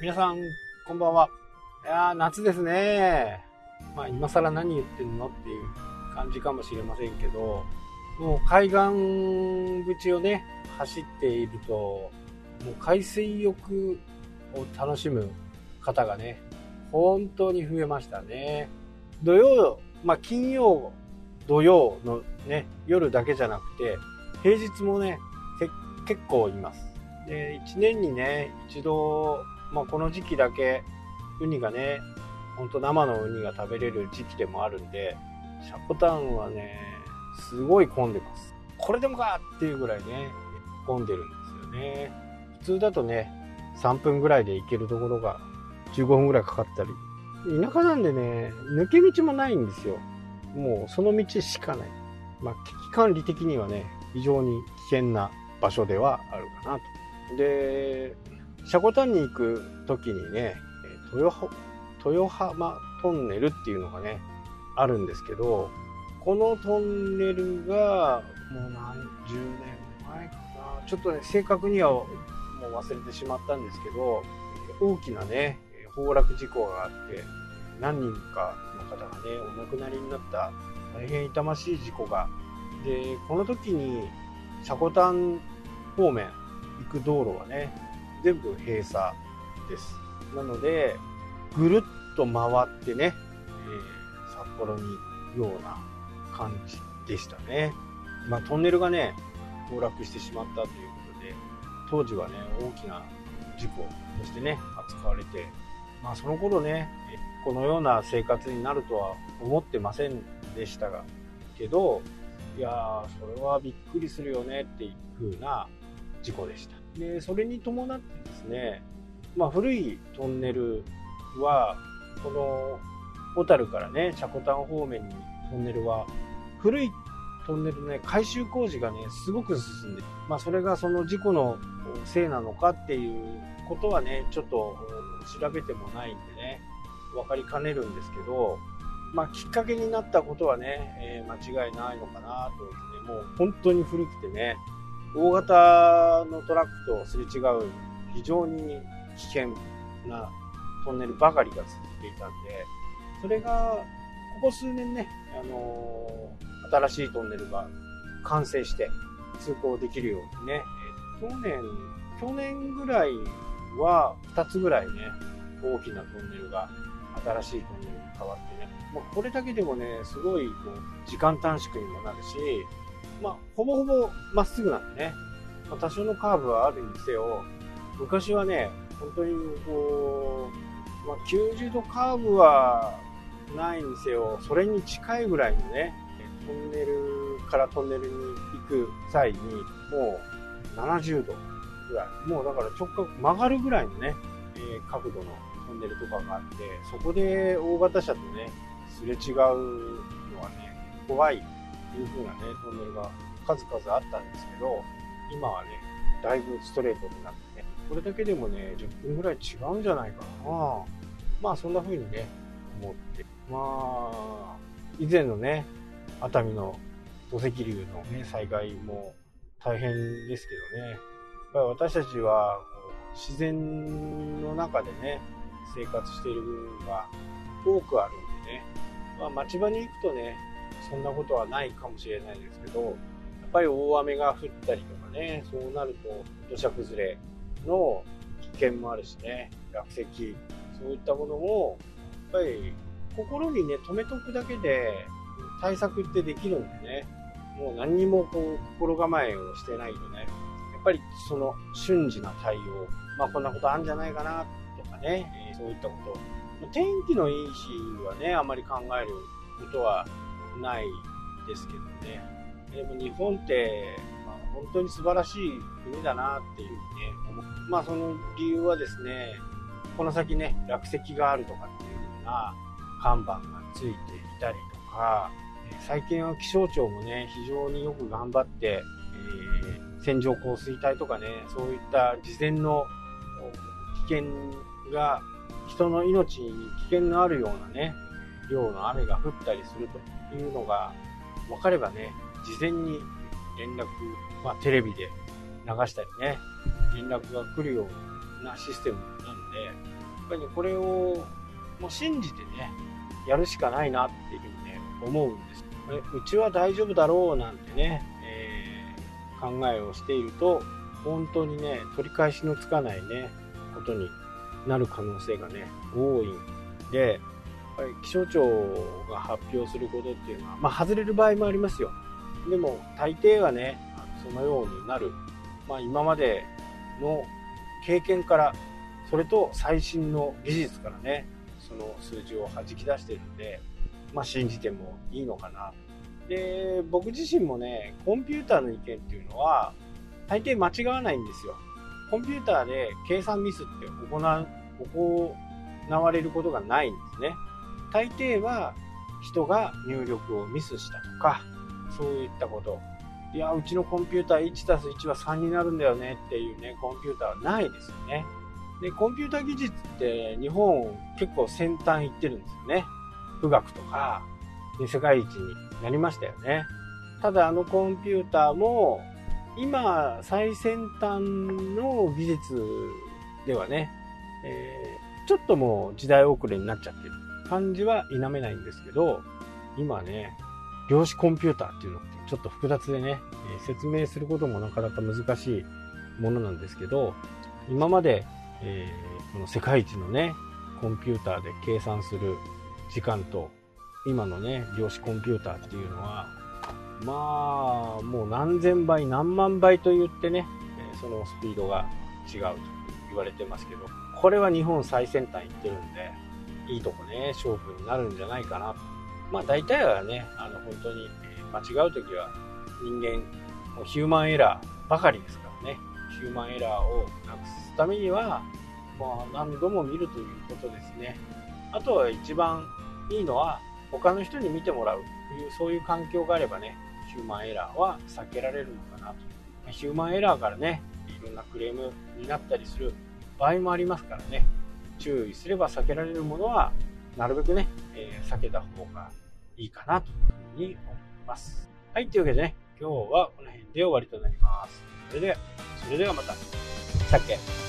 皆さん、こんばんは。いやー、夏ですね。まあ、今更何言ってんのっていう感じかもしれませんけど、もう海岸口をね、走っていると、もう海水浴を楽しむ方がね、本当に増えましたね。土曜、まあ、金曜、土曜のね、夜だけじゃなくて、平日もね、結構います。で、1年にね、一度、まあ、この時期だけ、ウニがね、ほんと生のウニが食べれる時期でもあるんで、シャコタンはね、すごい混んでます。これでもかっていうぐらいね、混んでるんですよね。普通だとね、3分ぐらいで行けるところが15分ぐらいかかったり。田舎なんでね、抜け道もないんですよ。もうその道しかない。まあ、危機管理的にはね、非常に危険な場所ではあるかなと。で、シコタンに行く時にね、豊豊浜トンネルっていうのがね、あるんですけど、このトンネルがもう何十年前かな、ちょっとね、正確にはもう忘れてしまったんですけど、大きなね、崩落事故があって、何人かの方がね、お亡くなりになった大変痛ましい事故が。で、この時に、積丹方面行く道路はね、全部閉鎖です。なので、ぐるっと回ってね、えー、札幌に行くような感じでしたね。まあ、トンネルがね、崩落してしまったということで、当時はね、大きな事故としてね、扱われて、まあ、その頃ね、このような生活になるとは思ってませんでしたが、けど、いやー、それはびっくりするよねっていう風な事故でした。で、それに伴ってですね、まあ、古いトンネルは、この小樽からね、積丹方面にトンネルは、古いトンネルのね、改修工事がね、すごく進んで、まあ、それがその事故のせいなのかっていうことはね、ちょっと調べてもないんでね、分かりかねるんですけど、まあ、きっかけになったことはね、えー、間違いないのかなとですね、もう本当に古くてね、大型のトラックとすれ違う非常に危険なトンネルばかりが続いていたんで、それが、ここ数年ね、あのー、新しいトンネルが完成して通行できるようにね、去年、去年ぐらいは2つぐらいね、大きなトンネルが新しいトンネルに変わってね、もうこれだけでもね、すごいこう時間短縮にもなるし、まあ、ほぼほぼまっすぐなんでね、まあ、多少のカーブはあるにせよ、昔はね、本当にこう、まあ、90度カーブはないにせよ、それに近いぐらいのね、トンネルからトンネルに行く際に、もう70度ぐらい、もうだから直角曲がるぐらいのね、えー、角度のトンネルとかがあって、そこで大型車とね、すれ違うのはね、怖い。いう風なね、トンネルが数々あったんですけど、今はね、だいぶストレートになってね、これだけでもね、10分ぐらい違うんじゃないかな。まあそんな風にね、思って。まあ、以前のね、熱海の土石流のね、災害も大変ですけどね、やっぱり私たちは自然の中でね、生活している部分が多くあるんでね、まあ、町場に行くとね、そんなことはないかもしれないですけど、やっぱり大雨が降ったりとかね、そうなると土砂崩れの危険もあるしね、落石、そういったものも、やっぱり心にね、止めとくだけで対策ってできるんでね、もう何にもこう心構えをしてないとね、やっぱりその瞬時な対応、まあこんなことあるんじゃないかなとかね、そういったこと。天気のいい日はね、あまり考えることはないですけどね。でも日本って、まあ、本当に素晴らしい国だなっていうね、まあその理由はですね、この先ね、落石があるとかっていうような看板がついていたりとか、最近は気象庁もね、非常によく頑張って、えー、線状降水帯とかね、そういった事前の危険が人の命に危険のあるようなね、量の雨が降ったりするというのが分かればね、事前に連絡、まあ、テレビで流したりね、連絡が来るようなシステムなんで、やっぱりね、これをもう信じてね、やるしかないなっていうふうにね、思うんです。うちは大丈夫だろうなんてね、えー、考えをしていると、本当にね、取り返しのつかないね、ことになる可能性がね、多いんで、ぱり気象庁が発表することっていうのは、まあ、外れる場合もありますよ。でも、大抵はね、そのようになる。まあ、今までの経験から、それと最新の技術からね、その数字を弾き出してるんで、まあ、信じてもいいのかな。で、僕自身もね、コンピューターの意見っていうのは、大抵間違わないんですよ。コンピューターで計算ミスって行う、行われることがないんですね。大抵は人が入力をミスしたとか、そういったこと。いや、うちのコンピューター1たす1は3になるんだよねっていうね、コンピューターはないですよね。で、コンピューター技術って日本結構先端行ってるんですよね。富岳とか、世界一になりましたよね。ただあのコンピューターも今最先端の技術ではね、えー、ちょっともう時代遅れになっちゃってる感じは否めないんですけど、今ね、量子コンピューターっていうのってちょっと複雑でね、え、説明することもなかなか難しいものなんですけど、今まで、えー、この世界一のね、コンピューターで計算する時間と、今のね、量子コンピューターっていうのは、まあ、もう何千倍、何万倍と言ってね、そのスピードが違うと言われてますけど、これは日本最先端行ってるんで、いいとこね、勝負になるんじゃないかな。まあ大体はね、あの本当に間違う時は人間、ヒューマンエラーばかりですからね、ヒューマンエラーをなくすためには、まあ何度も見るということですね。あとは一番いいのは、他の人に見てもらうという、そういう環境があればね、ヒューマンエラーは避けられるのかなと。ヒューマンエラーからね、いろんなクレームになったりする場合もありますからね、注意すれば避けられるものは、なるべくね、えー、避けた方がいいかなというふうに思います。はい、というわけでね、今日はこの辺で終わりとなります。それでは、それではまた。さっけ。